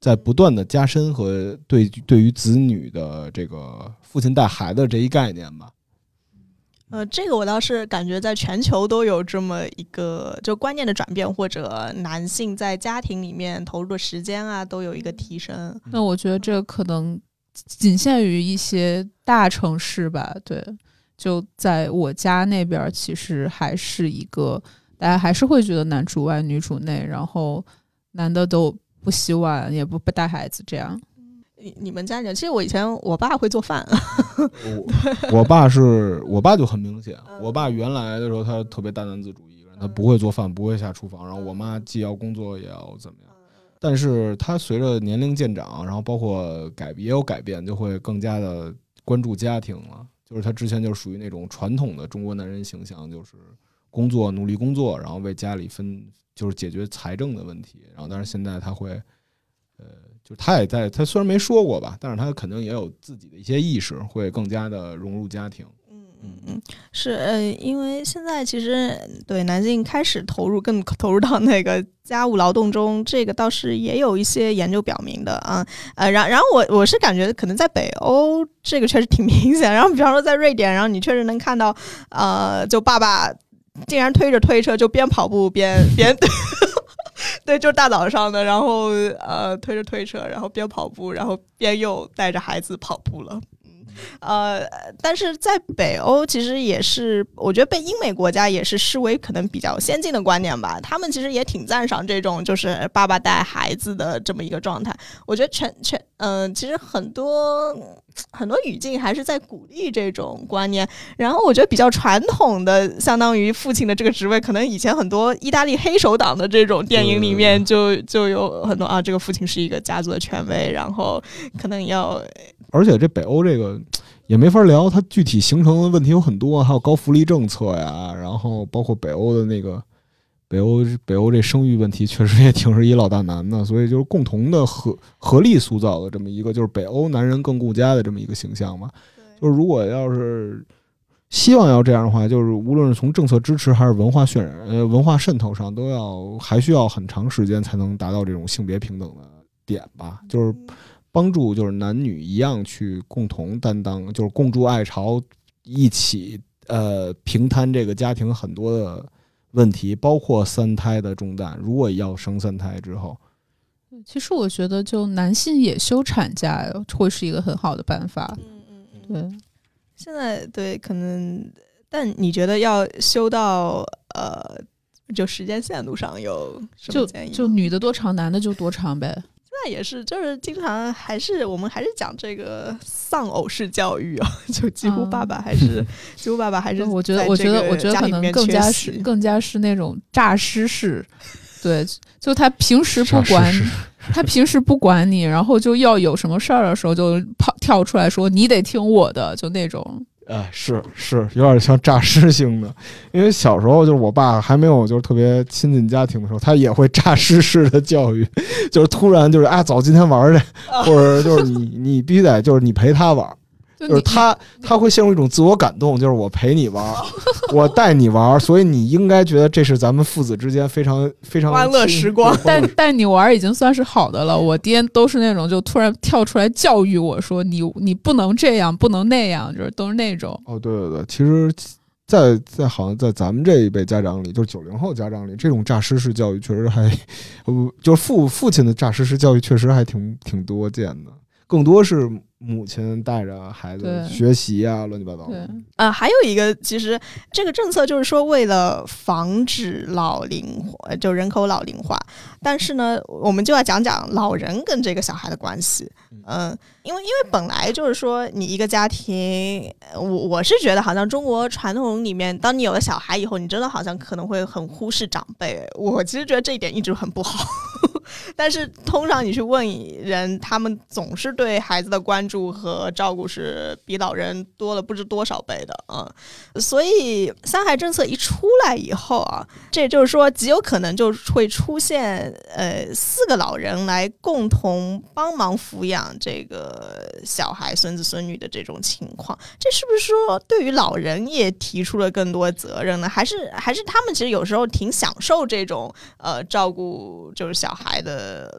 在不断的加深和对对于子女的这个父亲带孩子这一概念吧。呃，这个我倒是感觉在全球都有这么一个就观念的转变，或者男性在家庭里面投入的时间啊，都有一个提升。那我觉得这可能仅限于一些大城市吧。对，就在我家那边，其实还是一个大家还是会觉得男主外女主内，然后男的都不洗碗，也不不带孩子这样。你你们家里，其实我以前我爸会做饭。我我爸是我爸就很明显，我爸原来的时候他特别大男子主义，他不会做饭，不会下厨房。然后我妈既要工作也要怎么样，但是他随着年龄渐长，然后包括改也有改变，就会更加的关注家庭了。就是他之前就属于那种传统的中国男人形象，就是工作努力工作，然后为家里分就是解决财政的问题。然后但是现在他会呃。就他也在，他虽然没说过吧，但是他肯定也有自己的一些意识，会更加的融入家庭。嗯嗯，是呃，因为现在其实对男性开始投入更投入到那个家务劳动中，这个倒是也有一些研究表明的啊。呃，然然后我我是感觉可能在北欧这个确实挺明显。然后比方说在瑞典，然后你确实能看到，呃，就爸爸竟然推着推车就边跑步边边。[laughs] 对，就大早上的，然后呃推着推车，然后边跑步，然后边又带着孩子跑步了。呃，但是在北欧其实也是，我觉得被英美国家也是视为可能比较先进的观念吧。他们其实也挺赞赏这种就是爸爸带孩子的这么一个状态。我觉得全全嗯，其实很多很多语境还是在鼓励这种观念。然后我觉得比较传统的，相当于父亲的这个职位，可能以前很多意大利黑手党的这种电影里面就就有很多啊，这个父亲是一个家族的权威，然后可能要。而且这北欧这个也没法聊，它具体形成的问题有很多，还有高福利政策呀，然后包括北欧的那个北欧北欧这生育问题，确实也挺是一老大难的，所以就是共同的合合力塑造的这么一个就是北欧男人更顾家的这么一个形象嘛。就是如果要是希望要这样的话，就是无论是从政策支持还是文化渲染呃文化渗透上，都要还需要很长时间才能达到这种性别平等的点吧，就是。帮助就是男女一样去共同担当，就是共筑爱巢，一起呃平摊这个家庭很多的问题，包括三胎的重担。如果要生三胎之后，其实我觉得就男性也休产假会是一个很好的办法。嗯嗯嗯，对。现在对可能，但你觉得要休到呃，就时间限度上有什么建议？就女的多长，男的就多长呗。在也是，就是经常还是我们还是讲这个丧偶式教育啊，[laughs] 就几乎爸爸还是、几乎爸爸还是我觉得，我觉得，我觉得可能更加是更加是那种诈尸式，[laughs] 对，就他平时不管是他平时不管你，然后就要有什么事儿的时候就跑跳出来说你得听我的，就那种。哎，是是，有点像诈尸性的。因为小时候就是我爸还没有就是特别亲近家庭的时候，他也会诈尸式的教育，就是突然就是啊，走，今天玩去，或者就是你你必须得就是你陪他玩儿，就是他他会陷入一种自我感动，就是我陪你玩儿，[laughs] 我带你玩儿，所以你应该觉得这是咱们父子之间非常非常欢乐时光对欢带带你玩儿已经算是好的了。我爹都是那种就突然跳出来教育我说你你不能这样，不能那样，就是都是那种。哦，对对对，其实在，在好像在咱们这一辈家长里，就是九零后家长里，这种诈尸式教育确实还，[laughs] 呃，就是父父亲的诈尸式教育确实还挺挺多见的，更多是母亲带着孩子学习啊，乱七八糟对的。，呃，还有一个，其实这个政策就是说，为了防止老龄化，就人口老龄化，但是呢，我们就要讲讲老人跟这个小孩的关系。嗯、因为因为本来就是说，你一个家庭，呃我我是觉得好像中国传统里面，当你有了小孩以后，你真的好像可能会很忽视长辈。我其实觉得这一点一直很不好。但是通常你去问人，他们总是对孩子的关注和照顾是比老人多了不知多少倍的啊、嗯所以三孩政策一出来以后啊，这就是说极有可能就会出现呃四个老人来共同帮忙抚养这个小孩、孙子孙女的这种情况。这是不是说对于老人也提出了更多责任呢？还是还是他们其实有时候挺享受这种呃照顾就是小孩的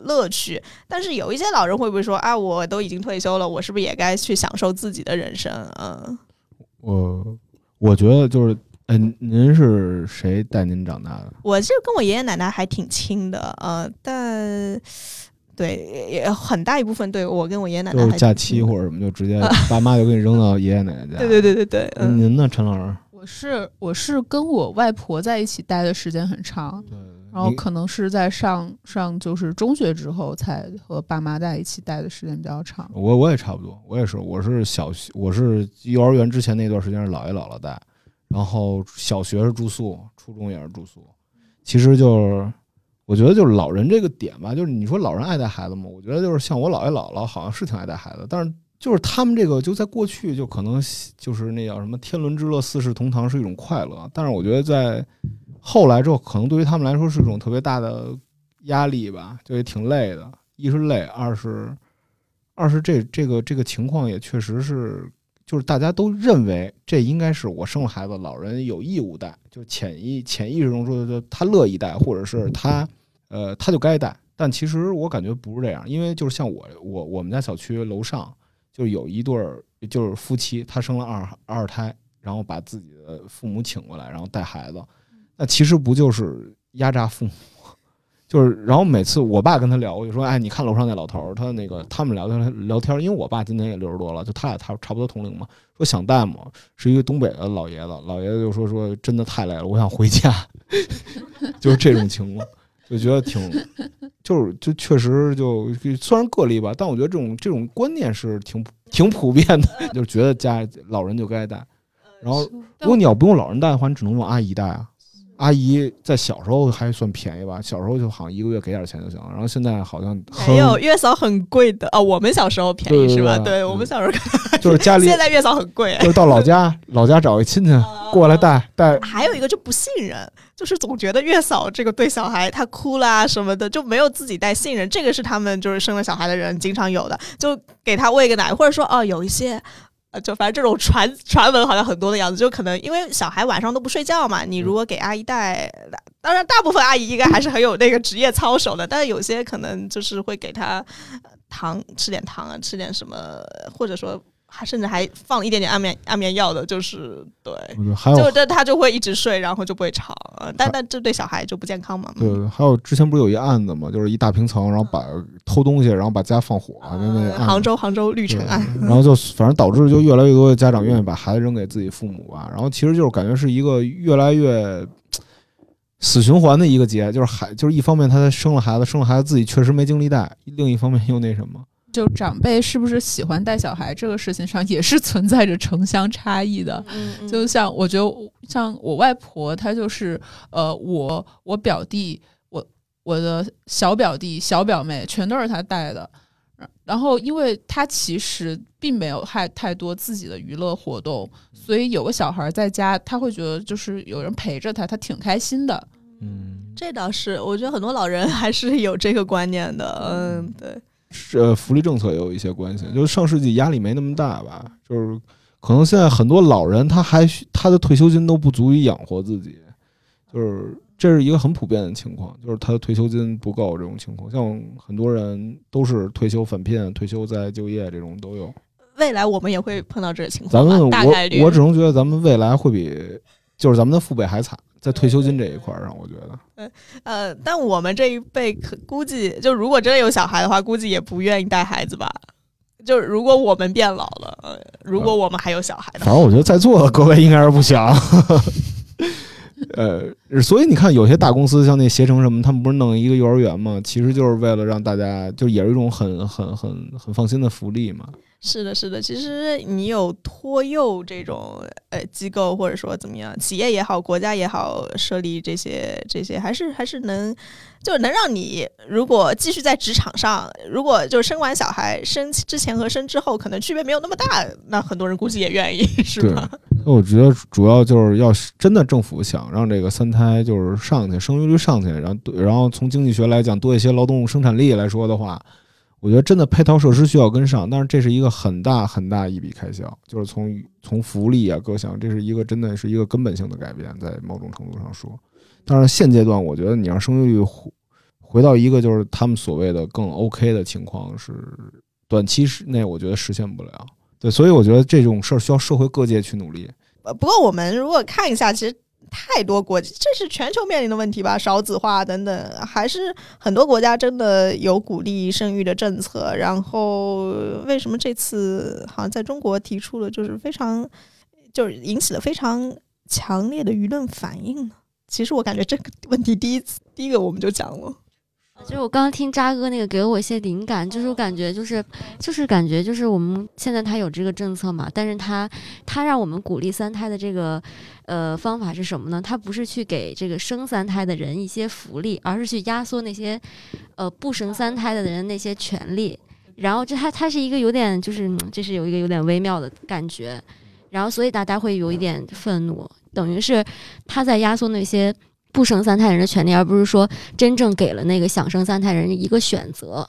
乐趣？但是有一些老人会不会说啊，我都已经退休了，我是不是也该去享受自己的人生？嗯，我我觉得就是，嗯、您是谁带您长大的？我是跟我爷爷奶奶还挺亲的，呃，但对也很大一部分对我跟我爷爷奶奶就是假期或者什么，就直接爸妈就给你扔到爷爷奶奶家。[laughs] 对对对对对，嗯。您呢，陈老师？我是我是跟我外婆在一起待的时间很长，对，然后可能是在上上就是中学之后才和爸妈在一起待的时间比较长。我我也差不多，我也是，我是小学，我是幼儿园之前那段时间是姥爷姥姥带，然后小学是住宿，初中也是住宿。其实就是，我觉得就是老人这个点吧，就是你说老人爱带孩子吗？我觉得就是像我姥爷姥姥好像是挺爱带孩子，但是就是他们这个就在过去就可能就是那叫什么天伦之乐，四世同堂是一种快乐，但是我觉得在后来之后，可能对于他们来说是一种特别大的压力吧，就也挺累的。一是累，二是二是这这个这个情况也确实是，就是大家都认为这应该是我生了孩子，老人有义务带，就潜意潜意识中说，就他乐意带，或者是他呃他就该带。但其实我感觉不是这样，因为就是像我我我们家小区楼上就有一对儿就是夫妻，他生了二二胎，然后把自己的父母请过来，然后带孩子，那其实不就是压榨父母？[laughs] 就是，然后每次我爸跟他聊，我就说，哎，你看楼上那老头儿，他那个他们聊天聊天，因为我爸今年也六十多了，就他俩差差不多同龄嘛，说想带嘛，是一个东北的老爷子，老爷子就说说真的太累了，我想回家，[laughs] 就是这种情况，就觉得挺，就是就确实就虽然个例吧，但我觉得这种这种观念是挺挺普遍的，[laughs] 就是觉得家老人就该带，然后如果你要不用老人带的话，你只能用阿姨带啊。阿姨在小时候还算便宜吧，小时候就好像一个月给点钱就行了，然后现在好像没有月嫂很贵的哦，我们小时候便宜是吧？对对我们小时候，[laughs] 就是家里现在月嫂很贵。就是到老家，[laughs] 老家找一亲戚过来带带，还有一个就不信任，就是总觉得月嫂这个对小孩他哭啦什么的，就没有自己带信任，这个是他们就是生了小孩的人经常有的，就给他喂个奶，或者说哦有一些。呃，就反正这种传传闻好像很多的样子，就可能因为小孩晚上都不睡觉嘛，你如果给阿姨带，当然大部分阿姨应该还是很有那个职业操守的，但是有些可能就是会给他呃糖吃点糖啊，吃点什么，或者说还甚至还放一点点安眠安眠药的，就是对，还有就这他就会一直睡，然后就不会吵，呃但但这对小孩就不健康嘛。对，还有之前不是有一案子嘛，就是一大平层，然后把偷东西，然后把家放火，就那个杭州杭州绿城案，然后就反正导致就越来越多的家长愿意把孩子扔给自己父母吧，然后其实就是感觉是一个越来越死循环的一个结，就是孩，就是一方面他生了孩子，生了孩子自己确实没精力带，另一方面又那什么，就长辈是不是喜欢带小孩这个事情上，也是存在着城乡差异的。嗯就像我觉得，像我外婆，她就是呃，我我表弟，我我的小表弟、小表妹，全都是她带的。然后，因为她其实并没有太太多自己的娱乐活动，所以有个小孩在家，她会觉得就是有人陪着她，她挺开心的。嗯，这倒是，我觉得很多老人 [laughs] 还是有这个观念的。嗯，对，是呃，福利政策也有一些关系，就是上世纪压力没那么大吧，就是可能现在很多老人他还需他的退休金都不足以养活自己，就是这是一个很普遍的情况，就是他的退休金不够这种情况，像很多人都是退休返聘、退休再就业这种都有。未来我们也会碰到这个情况咱，们大概率。我我只能觉得咱们未来会比就是咱们的父辈还惨，在退休金这一块儿上，我觉得呃，但我们这一辈可估计，就如果真的有小孩的话，估计也不愿意带孩子吧。就是如果我们变老了，呃，如果我们还有小孩的话，反正我觉得在座的各位应该是不想。呃，所以你看，有些大公司像那携程什么，他们不是弄一个幼儿园嘛？其实就是为了让大家，就也是一种很很很很放心的福利嘛。是的，是的。其实你有托幼这种呃机构，或者说怎么样，企业也好，国家也好，设立这些这些，还是还是能，就是能让你如果继续在职场上，如果就是生完小孩生之前和生之后可能区别没有那么大，那很多人估计也愿意，[laughs] 是对吧？[laughs] 那我觉得主要就是要是真的政府想让这个三胎就是上去，生育率上去，然后对然后从经济学来讲多一些劳动生产力来说的话，我觉得真的配套设施需要跟上，但是这是一个很大很大一笔开销，就是从从福利啊各项，这是一个真的是一个根本性的改变，在某种程度上说。但是现阶段，我觉得你让生育率回回到一个就是他们所谓的更 OK 的情况，是短期内我觉得实现不了。对，所以我觉得这种事儿需要社会各界去努力。呃，不过我们如果看一下，其实太多国，这是全球面临的问题吧，少子化等等，还是很多国家真的有鼓励生育的政策。然后为什么这次好像在中国提出了，就是非常，就是引起了非常强烈的舆论反应呢？其实我感觉这个问题第一次第一个我们就讲了。就是我刚刚听渣哥那个，给了我一些灵感，就是我感觉就是就是感觉就是我们现在他有这个政策嘛，但是他他让我们鼓励三胎的这个呃方法是什么呢？他不是去给这个生三胎的人一些福利，而是去压缩那些呃不生三胎的人那些权利。然后这他他是一个有点就是这是有一个有点微妙的感觉，然后所以大家会有一点愤怒，等于是他在压缩那些。不生三胎人的权利，而不是说真正给了那个想生三胎人一个选择。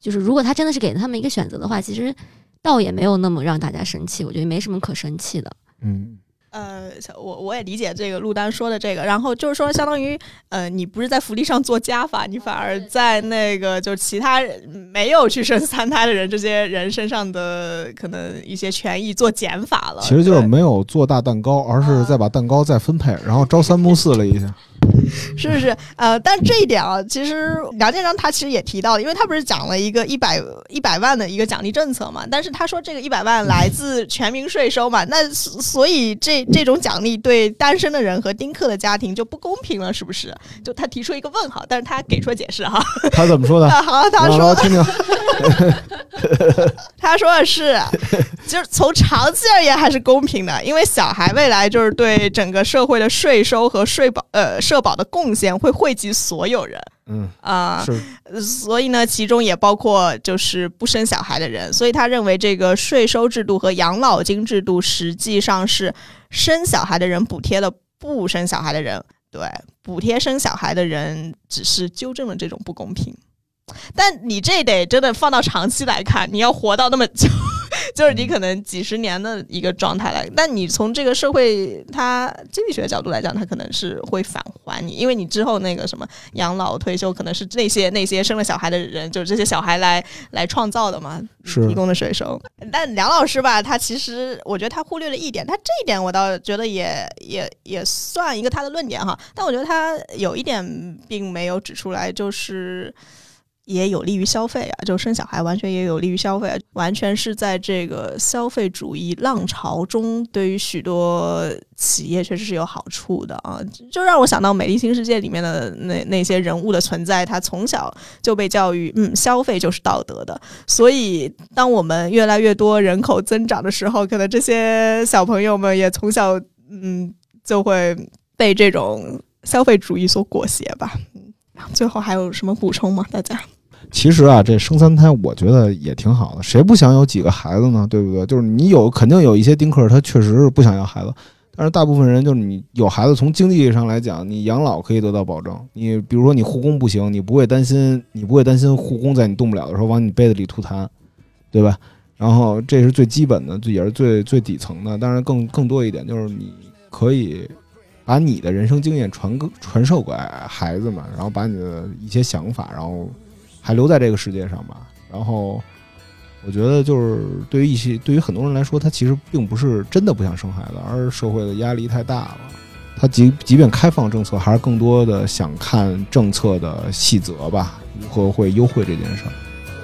就是如果他真的是给了他们一个选择的话，其实倒也没有那么让大家生气。我觉得没什么可生气的。嗯，呃，我我也理解这个陆丹说的这个，然后就是说，相当于呃，你不是在福利上做加法，你反而在那个就其他人没有去生三胎的人这些人身上的可能一些权益做减法了。其实就是没有做大蛋糕，而是再把蛋糕再分配，然后朝三暮四了一下。[laughs] 是不是？呃，但这一点啊，其实梁建章他其实也提到了，因为他不是讲了一个一百一百万的一个奖励政策嘛，但是他说这个一百万来自全民税收嘛，那所所以这这种奖励对单身的人和丁克的家庭就不公平了，是不是？就他提出一个问号，但是他给出了解释哈。他怎么说的？啊，好，他让说我听听。[laughs] 他说的是，就是从长期而言还是公平的，因为小孩未来就是对整个社会的税收和税保呃社保的贡献会惠及所有人嗯，啊。呃所以呢，其中也包括就是不生小孩的人，所以他认为这个税收制度和养老金制度实际上是生小孩的人补贴了不生小孩的人，对，补贴生小孩的人只是纠正了这种不公平。但你这得真的放到长期来看，你要活到那么久，就是你可能几十年的一个状态来。但你从这个社会它经济学角度来讲，它可能是会返还你，因为你之后那个什么养老退休，可能是那些那些生了小孩的人，就是这些小孩来来创造的嘛，是提供的税收。但梁老师吧，他其实我觉得他忽略了一点，他这一点我倒觉得也也也算一个他的论点哈。但我觉得他有一点并没有指出来，就是。也有利于消费啊，就生小孩完全也有利于消费啊，完全是在这个消费主义浪潮中，对于许多企业确实是有好处的啊。就让我想到《美丽新世界》里面的那那些人物的存在，他从小就被教育，嗯，消费就是道德的。所以，当我们越来越多人口增长的时候，可能这些小朋友们也从小，嗯，就会被这种消费主义所裹挟吧。最后还有什么补充吗？大家？其实啊，这生三胎我觉得也挺好的，谁不想有几个孩子呢？对不对？就是你有，肯定有一些丁克，他确实是不想要孩子，但是大部分人就是你有孩子，从经济上来讲，你养老可以得到保证。你比如说你护工不行，你不会担心，你不会担心护工在你动不了的时候往你被子里吐痰，对吧？然后这是最基本的，也是最最底层的。当然更更多一点就是你可以把你的人生经验传传授给孩子们，然后把你的一些想法，然后。还留在这个世界上吧。然后，我觉得就是对于一些对于很多人来说，他其实并不是真的不想生孩子，而是社会的压力太大了。他即即便开放政策，还是更多的想看政策的细则吧，如何会优惠这件事儿。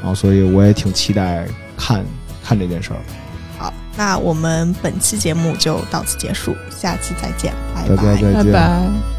然后，所以我也挺期待看看这件事儿。好，那我们本期节目就到此结束，下期再见，拜拜，拜拜。